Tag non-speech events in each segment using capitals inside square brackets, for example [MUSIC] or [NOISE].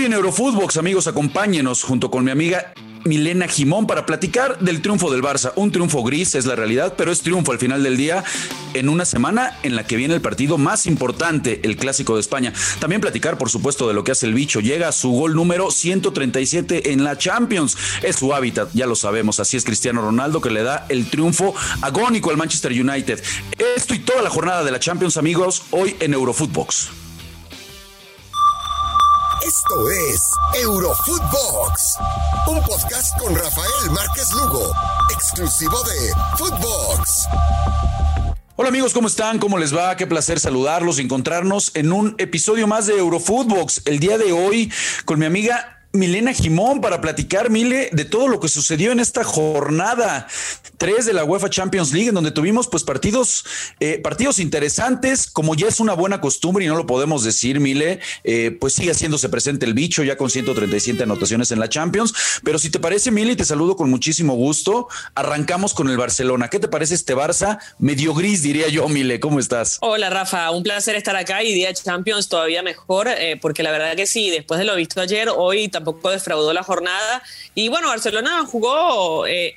Hoy en Eurofootbox, amigos, acompáñenos junto con mi amiga Milena Jimón para platicar del triunfo del Barça. Un triunfo gris es la realidad, pero es triunfo al final del día en una semana en la que viene el partido más importante, el Clásico de España. También platicar, por supuesto, de lo que hace el bicho. Llega a su gol número 137 en la Champions. Es su hábitat, ya lo sabemos. Así es Cristiano Ronaldo que le da el triunfo agónico al Manchester United. Esto y toda la jornada de la Champions, amigos, hoy en Eurofootbox. Esto es Eurofootbox, un podcast con Rafael Márquez Lugo, exclusivo de Footbox. Hola amigos, ¿cómo están? ¿Cómo les va? Qué placer saludarlos y encontrarnos en un episodio más de Eurofootbox. El día de hoy con mi amiga Milena Jimón para platicar, Mile, de todo lo que sucedió en esta jornada 3 de la UEFA Champions League, en donde tuvimos pues partidos, eh, partidos interesantes, como ya es una buena costumbre y no lo podemos decir, Mile, eh, pues sigue haciéndose presente el bicho ya con 137 anotaciones en la Champions. Pero si te parece, Mile, y te saludo con muchísimo gusto, arrancamos con el Barcelona. ¿Qué te parece este Barça? Medio gris, diría yo, Mile, ¿cómo estás? Hola, Rafa, un placer estar acá y día Champions todavía mejor, eh, porque la verdad que sí, después de lo visto ayer, hoy también tampoco defraudó la jornada. Y bueno, Barcelona jugó eh,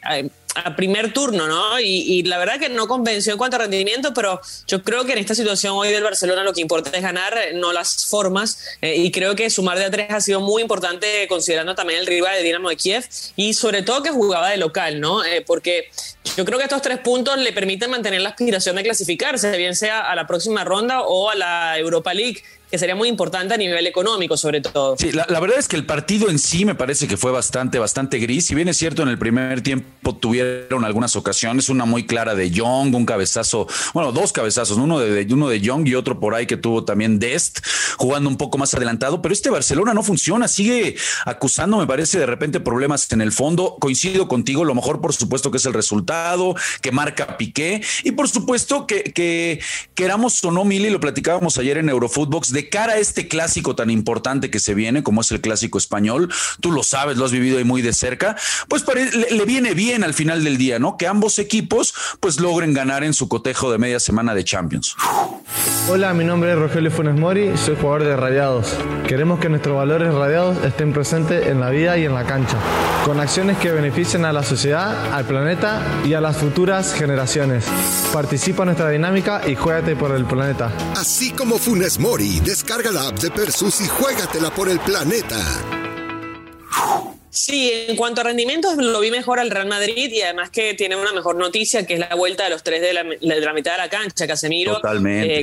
a primer turno, ¿no? Y, la verdad que no convenció en cuanto a rendimiento, pero yo creo que en esta situación hoy del Barcelona lo que importa es ganar, no las formas. Eh, y creo que sumar de a tres ha sido muy importante considerando también el rival de Dinamo de Kiev y sobre todo que jugaba de local, ¿no? Eh, porque yo creo que estos tres puntos le permiten mantener la aspiración de clasificarse, bien sea a la próxima ronda o a la Europa League que sería muy importante a nivel económico, sobre todo. Sí, la, verdad es que el partido en sí me parece que fue bastante, bastante gris. Si bien es cierto, en el primer tiempo tuvieron algunas ocasiones, una muy clara de Young, un cabezazo, bueno, dos cabezazos, uno de, uno de Young y otro por ahí que tuvo también Dest, jugando un poco más adelantado. Pero este Barcelona no funciona, sigue acusando, me parece, de repente problemas en el fondo. Coincido contigo, lo mejor, por supuesto, que es el resultado, que marca Piqué, y por supuesto que, que queramos o no, Mili, lo platicábamos ayer en Eurofootbox, de cara a este clásico tan importante que se viene, como es el clásico español, tú lo sabes, lo has vivido ahí muy de cerca, pues le, viene bien al final del día, ¿no? Que ambos equipos pues logren ganar en su cotejo de media semana de Champions. Hola, mi nombre es Rogelio Funes Mori, soy jugador de Radiados. Queremos que nuestros valores radiados estén presentes en la vida y en la cancha, con acciones que beneficien a la sociedad, al planeta y a las futuras generaciones. Participa en nuestra dinámica y juégate por el planeta. Así como Funes Mori, Descarga la app de Persus y juégatela por el planeta. Sí, en cuanto a rendimientos lo vi mejor al Real Madrid y además que tiene una mejor noticia que es la vuelta de los tres de la, mitad de la cancha, Casemiro,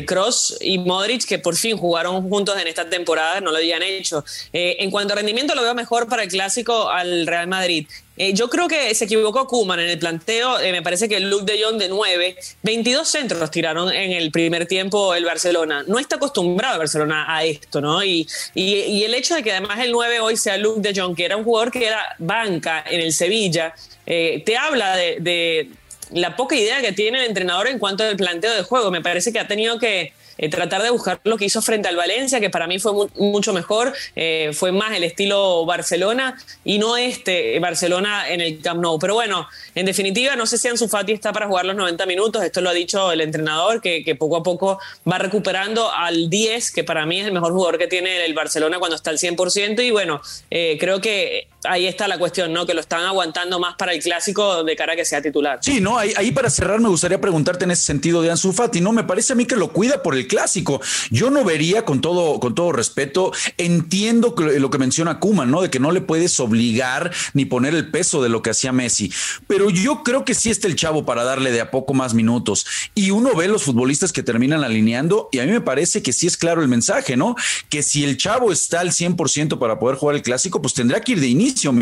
Cross eh, y Modric, que por fin jugaron juntos en esta temporada, no lo habían hecho. Eh, en cuanto a rendimiento lo veo mejor para el clásico al Real Madrid. Eh, yo creo que se equivocó Kuman en el planteo. Eh, me parece que el look de Jong de 9, 22 centros tiraron en el primer tiempo el Barcelona. No está acostumbrado el Barcelona a esto, ¿no? Y, el hecho de que además el 9 hoy sea Luke de Jong, que era un jugador que era banca en el Sevilla, eh, te habla de la poca idea que tiene el entrenador en cuanto al planteo de juego. Me parece que ha tenido que eh, tratar de buscar lo que hizo frente al Valencia, que para mí fue mucho mejor, eh, fue más el estilo Barcelona y no este Barcelona en el Camp Nou. Pero bueno, en definitiva, no sé si Ansu Fati está para jugar los 90 minutos, esto lo ha dicho el entrenador, que, poco a poco va recuperando al 10, que para mí es el mejor jugador que tiene el Barcelona cuando está al 100%, y bueno, eh, creo que ahí está la cuestión, ¿no? Que lo están aguantando más para el clásico de cara a que sea titular. Sí, no, ahí, ahí, para cerrar me gustaría preguntarte en ese sentido de Ansu Fati, ¿no? Me parece a mí que lo cuida por el clásico. Yo no vería, con todo, con todo respeto, entiendo lo que menciona Kuman, ¿no? De que no le puedes obligar ni poner el peso de lo que hacía Messi. Pero yo creo que sí está el chavo para darle de a poco más minutos. Y uno ve los futbolistas que terminan alineando y a mí me parece que sí es claro el mensaje, ¿no? Que si el chavo está al 100% para poder jugar el clásico, pues tendrá que ir de inicio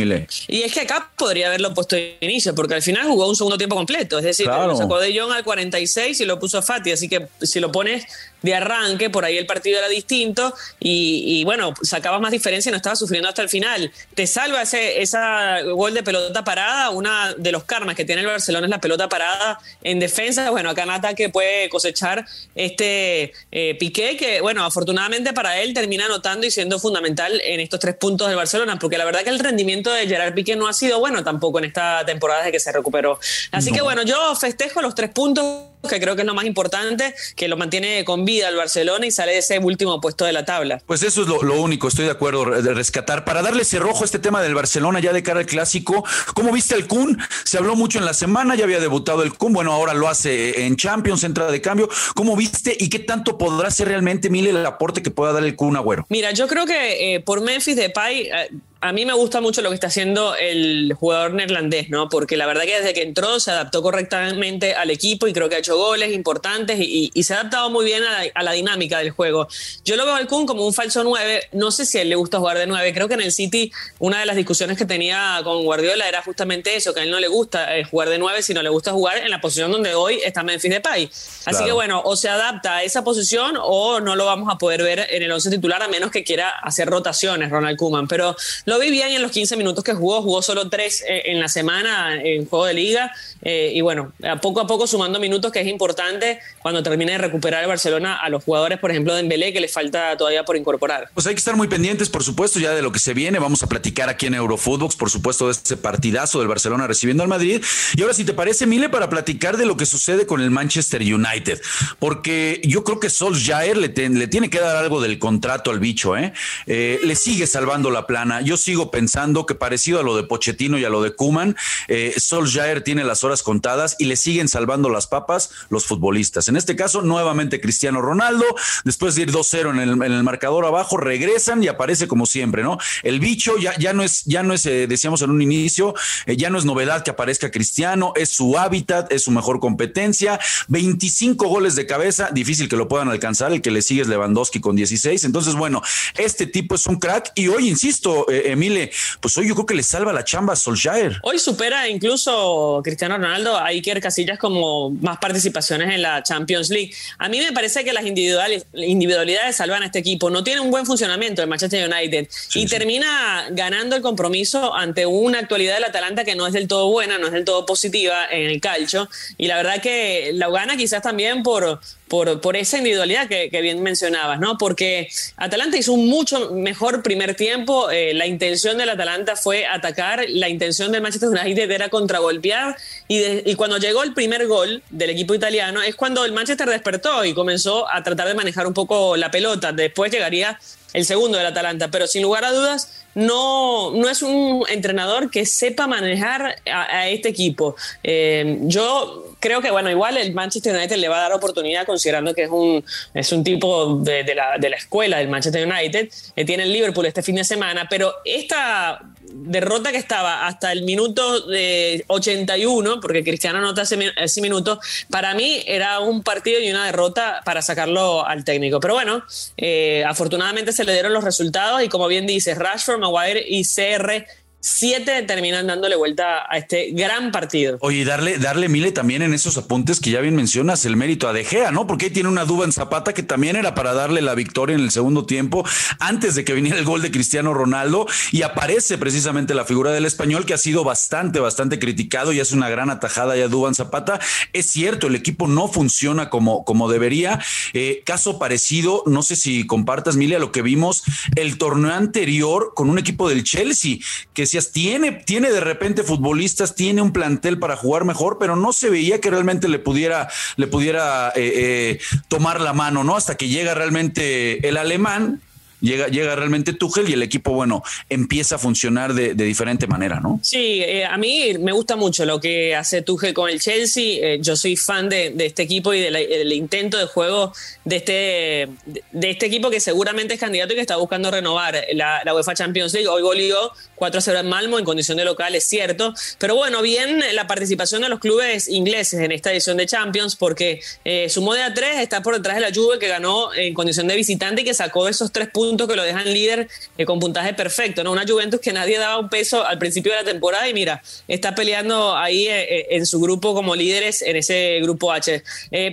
y es que acá podría haberlo puesto de inicio, porque al final jugó un segundo tiempo completo. Es decir, lo sacó de John al 46 y lo puso a Fati. Así que si lo pones de arranque, por ahí el partido era distinto y, bueno, sacabas más diferencia y no estabas sufriendo hasta el final. Te salva ese esa gol de pelota parada, una de los karmas que tiene el Barcelona es la pelota parada en defensa. Bueno, acá en ataque puede cosechar este eh, Piqué, que bueno, afortunadamente para él termina anotando y siendo fundamental en estos tres puntos del Barcelona, porque la verdad que el rendimiento de Gerard Piqué no ha sido bueno tampoco en esta temporada de que se recuperó. Así que bueno, yo festejo los tres puntos que creo que es lo más importante, que lo mantiene con vida el Barcelona y sale de ese último puesto de la tabla. Pues eso es lo, único, estoy de acuerdo, de rescatar. Para darle ese rojo a este tema del Barcelona ya de cara al clásico, ¿cómo viste el Kun? Se habló mucho en la semana, ya había debutado el Kun, bueno, ahora lo hace en Champions, entrada de cambio. ¿Cómo viste y qué tanto podrá ser realmente Mile el aporte que pueda dar el Kun Agüero? Mira, yo creo que eh, por Memphis Depay... Eh, a mí me gusta mucho lo que está haciendo el jugador neerlandés, ¿no? Porque la verdad que desde que entró se adaptó correctamente al equipo y creo que ha hecho goles importantes y, se ha adaptado muy bien a la, dinámica del juego. Yo lo veo al Kun como un falso 9. No sé si a él le gusta jugar de 9. Creo que en el City una de las discusiones que tenía con Guardiola era justamente eso, que a él no le gusta eh, jugar de 9, sino le gusta jugar en la posición donde hoy está Memphis Depay. Así que bueno, o se adapta a esa posición o no lo vamos a poder ver en el 11 titular a menos que quiera hacer rotaciones Ronald Koeman. Pero lo vi bien en los 15 minutos que jugó, jugó solo 3 eh, en la semana en juego de liga. Eh, y bueno, poco a poco sumando minutos, que es importante cuando termine de recuperar el Barcelona a los jugadores, por ejemplo, de Embelé, que le falta todavía por incorporar. Pues hay que estar muy pendientes, por supuesto, ya de lo que se viene. Vamos a platicar aquí en Eurofootbox, por supuesto, de ese partidazo del Barcelona recibiendo al Madrid. Y ahora, si te parece, Mile, para platicar de lo que sucede con el Manchester United, porque yo creo que Solskjaer le, le tiene que dar algo del contrato al bicho, ¿eh? ¿eh? Le sigue salvando la plana. Yo sigo pensando que parecido a lo de Pochettino y a lo de Kuman, eh, Solskjaer tiene las horas contadas y le siguen salvando las papas los futbolistas. En este caso, nuevamente Cristiano Ronaldo, después de ir 2-0 en el, marcador abajo, regresan y aparece como siempre, ¿no? El bicho ya, no es, ya no es, eh, decíamos en un inicio, eh, ya no es novedad que aparezca Cristiano, es su hábitat, es su mejor competencia, 25 goles de cabeza, difícil que lo puedan alcanzar, el que le sigue es Lewandowski con 16, entonces bueno, este tipo es un crack y hoy, insisto, Emile, pues hoy yo creo que le salva la chamba a Solskjaer. Hoy supera incluso Cristiano Ronaldo a Iker Casillas como más participaciones en la Champions League. A mí me parece que las individualidades salvan a este equipo. No tiene un buen funcionamiento el Manchester United y termina ganando el compromiso ante una actualidad del Atalanta que no es del todo buena, no es del todo positiva en el calcio. Y la verdad que la gana quizás también por, por, esa individualidad que, bien mencionabas, ¿no? Porque Atalanta hizo un mucho mejor primer tiempo. Eh, la intención del Atalanta fue atacar, la intención del Manchester United era contragolpear. Y, y cuando llegó el primer gol del equipo italiano, es cuando el Manchester despertó y comenzó a tratar de manejar un poco la pelota. Después llegaría el segundo del Atalanta, pero sin lugar a dudas no, no es un entrenador que sepa manejar a, este equipo. Eh, yo creo que, bueno, igual el Manchester United le va a dar oportunidad considerando que es un, es un tipo de, la, de la, escuela del Manchester United, que tiene el Liverpool este fin de semana, pero esta derrota que estaba hasta el minuto de 81, porque Cristiano anota ese, ese minuto, para mí era un partido y una derrota para sacarlo al técnico. Pero bueno, eh, afortunadamente se le dieron los resultados y como bien dice, Rashford, Maguire y CR siete terminan dándole vuelta a este gran partido. Oye, darle, darle Mile también en esos apuntes que ya bien mencionas el mérito a De Gea, ¿no? Porque ahí tiene una duda en Zapata que también era para darle la victoria en el segundo tiempo, antes de que viniera el gol de Cristiano Ronaldo, y aparece precisamente la figura del español que ha sido bastante, bastante criticado y hace una gran atajada ya Duban Zapata. Es cierto, el equipo no funciona como, como debería. Eh, caso parecido, no sé si compartas, Mile, a lo que vimos el torneo anterior con un equipo del Chelsea, que decías, tiene, tiene de repente futbolistas, tiene un plantel para jugar mejor, pero no se veía que realmente le pudiera, le pudiera eh, eh, tomar la mano, ¿no? Hasta que llega realmente el alemán, llega, llega realmente Tuchel y el equipo, bueno, empieza a funcionar de, diferente manera, ¿no? Sí, eh, a mí me gusta mucho lo que hace Tuchel con el Chelsea. Eh, yo soy fan de, este equipo y del intento de juego de este, de este equipo que seguramente es candidato y que está buscando renovar la, UEFA Champions League. Hoy goleó 4-0 en Malmo en condición de local, es cierto. Pero bueno, bien la participación de los clubes ingleses en esta edición de Champions porque eh, sumó de a 3 está por detrás de la Juve que ganó en condición de visitante y que sacó esos tres puntos que lo dejan líder eh, con puntaje perfecto, ¿no? Una Juventus que nadie daba un peso al principio de la temporada y mira, está peleando ahí eh, eh, en su grupo como líderes en ese grupo H.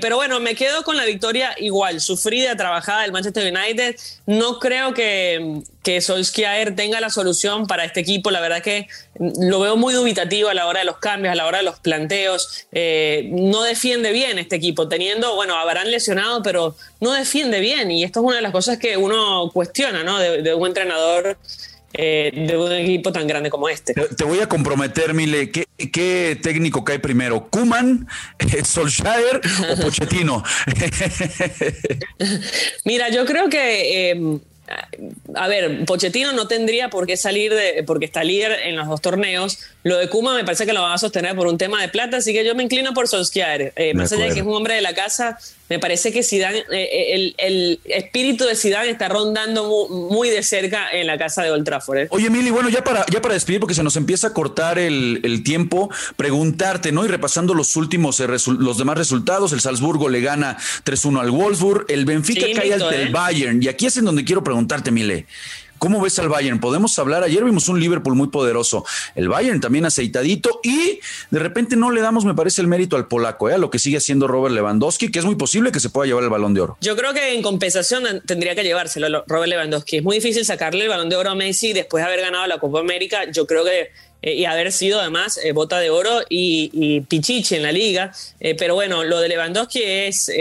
pero bueno, me quedo con la victoria igual, sufrida, trabajada del Manchester United. No creo que, que Solskjaer tenga la solución para este equipo. La verdad que lo veo muy dubitativo a la hora de los cambios, a la hora de los planteos. no defiende bien este equipo, teniendo, bueno, habrán lesionado, pero no defiende bien. Y esto es una de las cosas que uno cuestiona, ¿no? De, un entrenador eh, de un equipo tan grande como este. Te, voy a comprometer, Mile, ¿qué, qué técnico cae primero? ¿Kuman, Solskjaer o [LAUGHS] Pochettino? [LAUGHS] Mira, yo creo que... Eh, a ver, Pochettino no tendría por qué salir de, porque está líder en los dos torneos. Lo de Kuma me parece que lo van a sostener por un tema de plata, así que yo me inclino por Solskjaer. Eh, más allá de que es un hombre de la casa, me parece que Zidane, eh, eh, el, espíritu de Zidane está rondando muy, de cerca en la casa de Old Trafford. ¿eh? Oye, Mili, bueno, ya para, ya para despedir, porque se nos empieza a cortar el, tiempo, preguntarte, ¿no? Y repasando los últimos, los demás resultados, el Salzburgo le gana 3-1 al Wolfsburg, el Benfica cae al Bayern, y aquí es en donde quiero preguntarte, Mile. ¿Cómo ves al Bayern? Podemos hablar, ayer vimos un Liverpool muy poderoso, el Bayern también aceitadito y de repente no le damos, me parece, el mérito al polaco, ¿eh? a lo que sigue haciendo Robert Lewandowski, que es muy posible que se pueda llevar el balón de oro. Yo creo que en compensación tendría que llevárselo Robert Lewandowski. Es muy difícil sacarle el balón de oro a Messi después de haber ganado la Copa América. Yo creo que eh, y haber sido además eh, bota de oro y, pichichi en la liga. Eh, pero bueno, lo de Lewandowski es,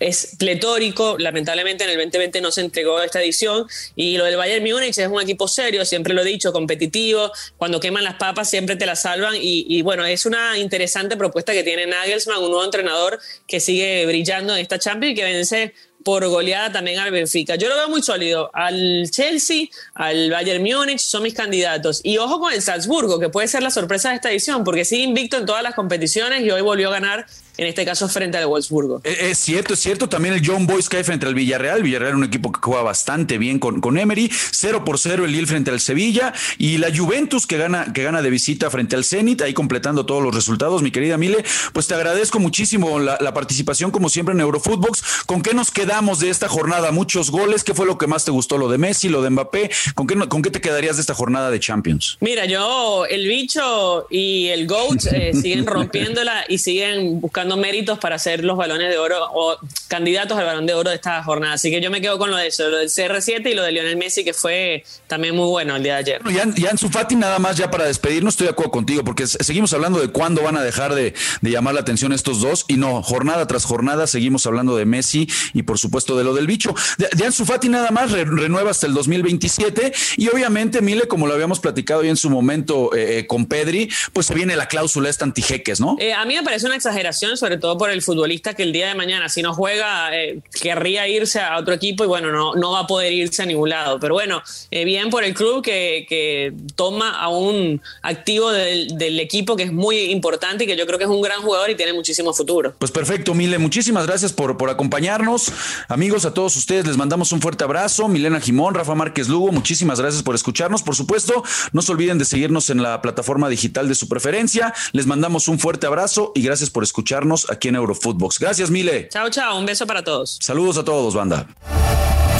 es pletórico. Lamentablemente en el 2020 no se entregó esta edición. Y lo del Bayern Múnich es un equipo serio, siempre lo he dicho, competitivo. Cuando queman las papas siempre te las salvan. Y, y bueno, es una interesante propuesta que tiene Nagelsmann, un nuevo entrenador que sigue brillando en esta Champions y que vence por goleada también al Benfica. Yo lo veo muy sólido. Al Chelsea, al Bayern Múnich son mis candidatos. Y ojo con el Salzburgo, que puede ser la sorpresa de esta edición, porque sigue invicto en todas las competiciones y hoy volvió a ganar en este caso frente al Wolfsburgo. Eh, es, cierto, es cierto. También el John Boyce cae frente al Villarreal. Villarreal un equipo que juega bastante bien con, con Emery. 0 por 0 el Lille frente al Sevilla. Y la Juventus que gana, que gana de visita frente al Zenit, ahí completando todos los resultados, mi querida Mile. Pues te agradezco muchísimo la, participación, como siempre, en Eurofootbox. ¿Con qué nos quedamos de esta jornada? Muchos goles. ¿Qué fue lo que más te gustó? ¿Lo de Messi, lo de Mbappé? ¿Con qué, con qué te quedarías de esta jornada de Champions? Mira, yo, el bicho y el GOAT eh, siguen [LAUGHS] rompiéndola y siguen buscando méritos para ser los balones de oro o candidatos al balón de oro de esta jornada. Así que yo me quedo con lo de eso, lo del CR7 y lo de Lionel Messi, que fue también muy bueno el día de ayer. Ya, en su Fati, nada más ya para despedirnos, estoy de acuerdo contigo, porque seguimos hablando de cuándo van a dejar de, llamar la atención estos dos, y no, jornada tras jornada seguimos hablando de Messi y por supuesto de lo del bicho. De, de Ansu Fati nada más renueva hasta el 2027 y obviamente Mile, como lo habíamos platicado ya en su momento eh, eh, con Pedri, pues se viene la cláusula esta antijeques, ¿no? Eh, a mí me parece una exageración, sobre todo por el futbolista que el día de mañana, si no juega, eh, querría irse a otro equipo y bueno, no, no va a poder irse a ningún lado. Pero bueno, eh, bien por el club que, que toma a un activo del, del, equipo que es muy importante y que yo creo que es un gran jugador y tiene muchísimo futuro. Pues perfecto, Mile, muchísimas gracias por, por acompañarnos. Amigos, a todos ustedes les mandamos un fuerte abrazo. Milena Jimón, Rafa Márquez Lugo, muchísimas gracias por escucharnos. Por supuesto, no se olviden de seguirnos en la plataforma digital de su preferencia. Les mandamos un fuerte abrazo y gracias por escucharnos aquí en Eurofootbox. Gracias, Mile. Chao, chao. Un beso para todos. Saludos a todos, banda.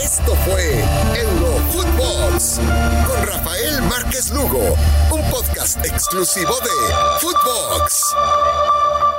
Esto fue Eurofootbox con Rafael Márquez Lugo, un podcast exclusivo de Footbox.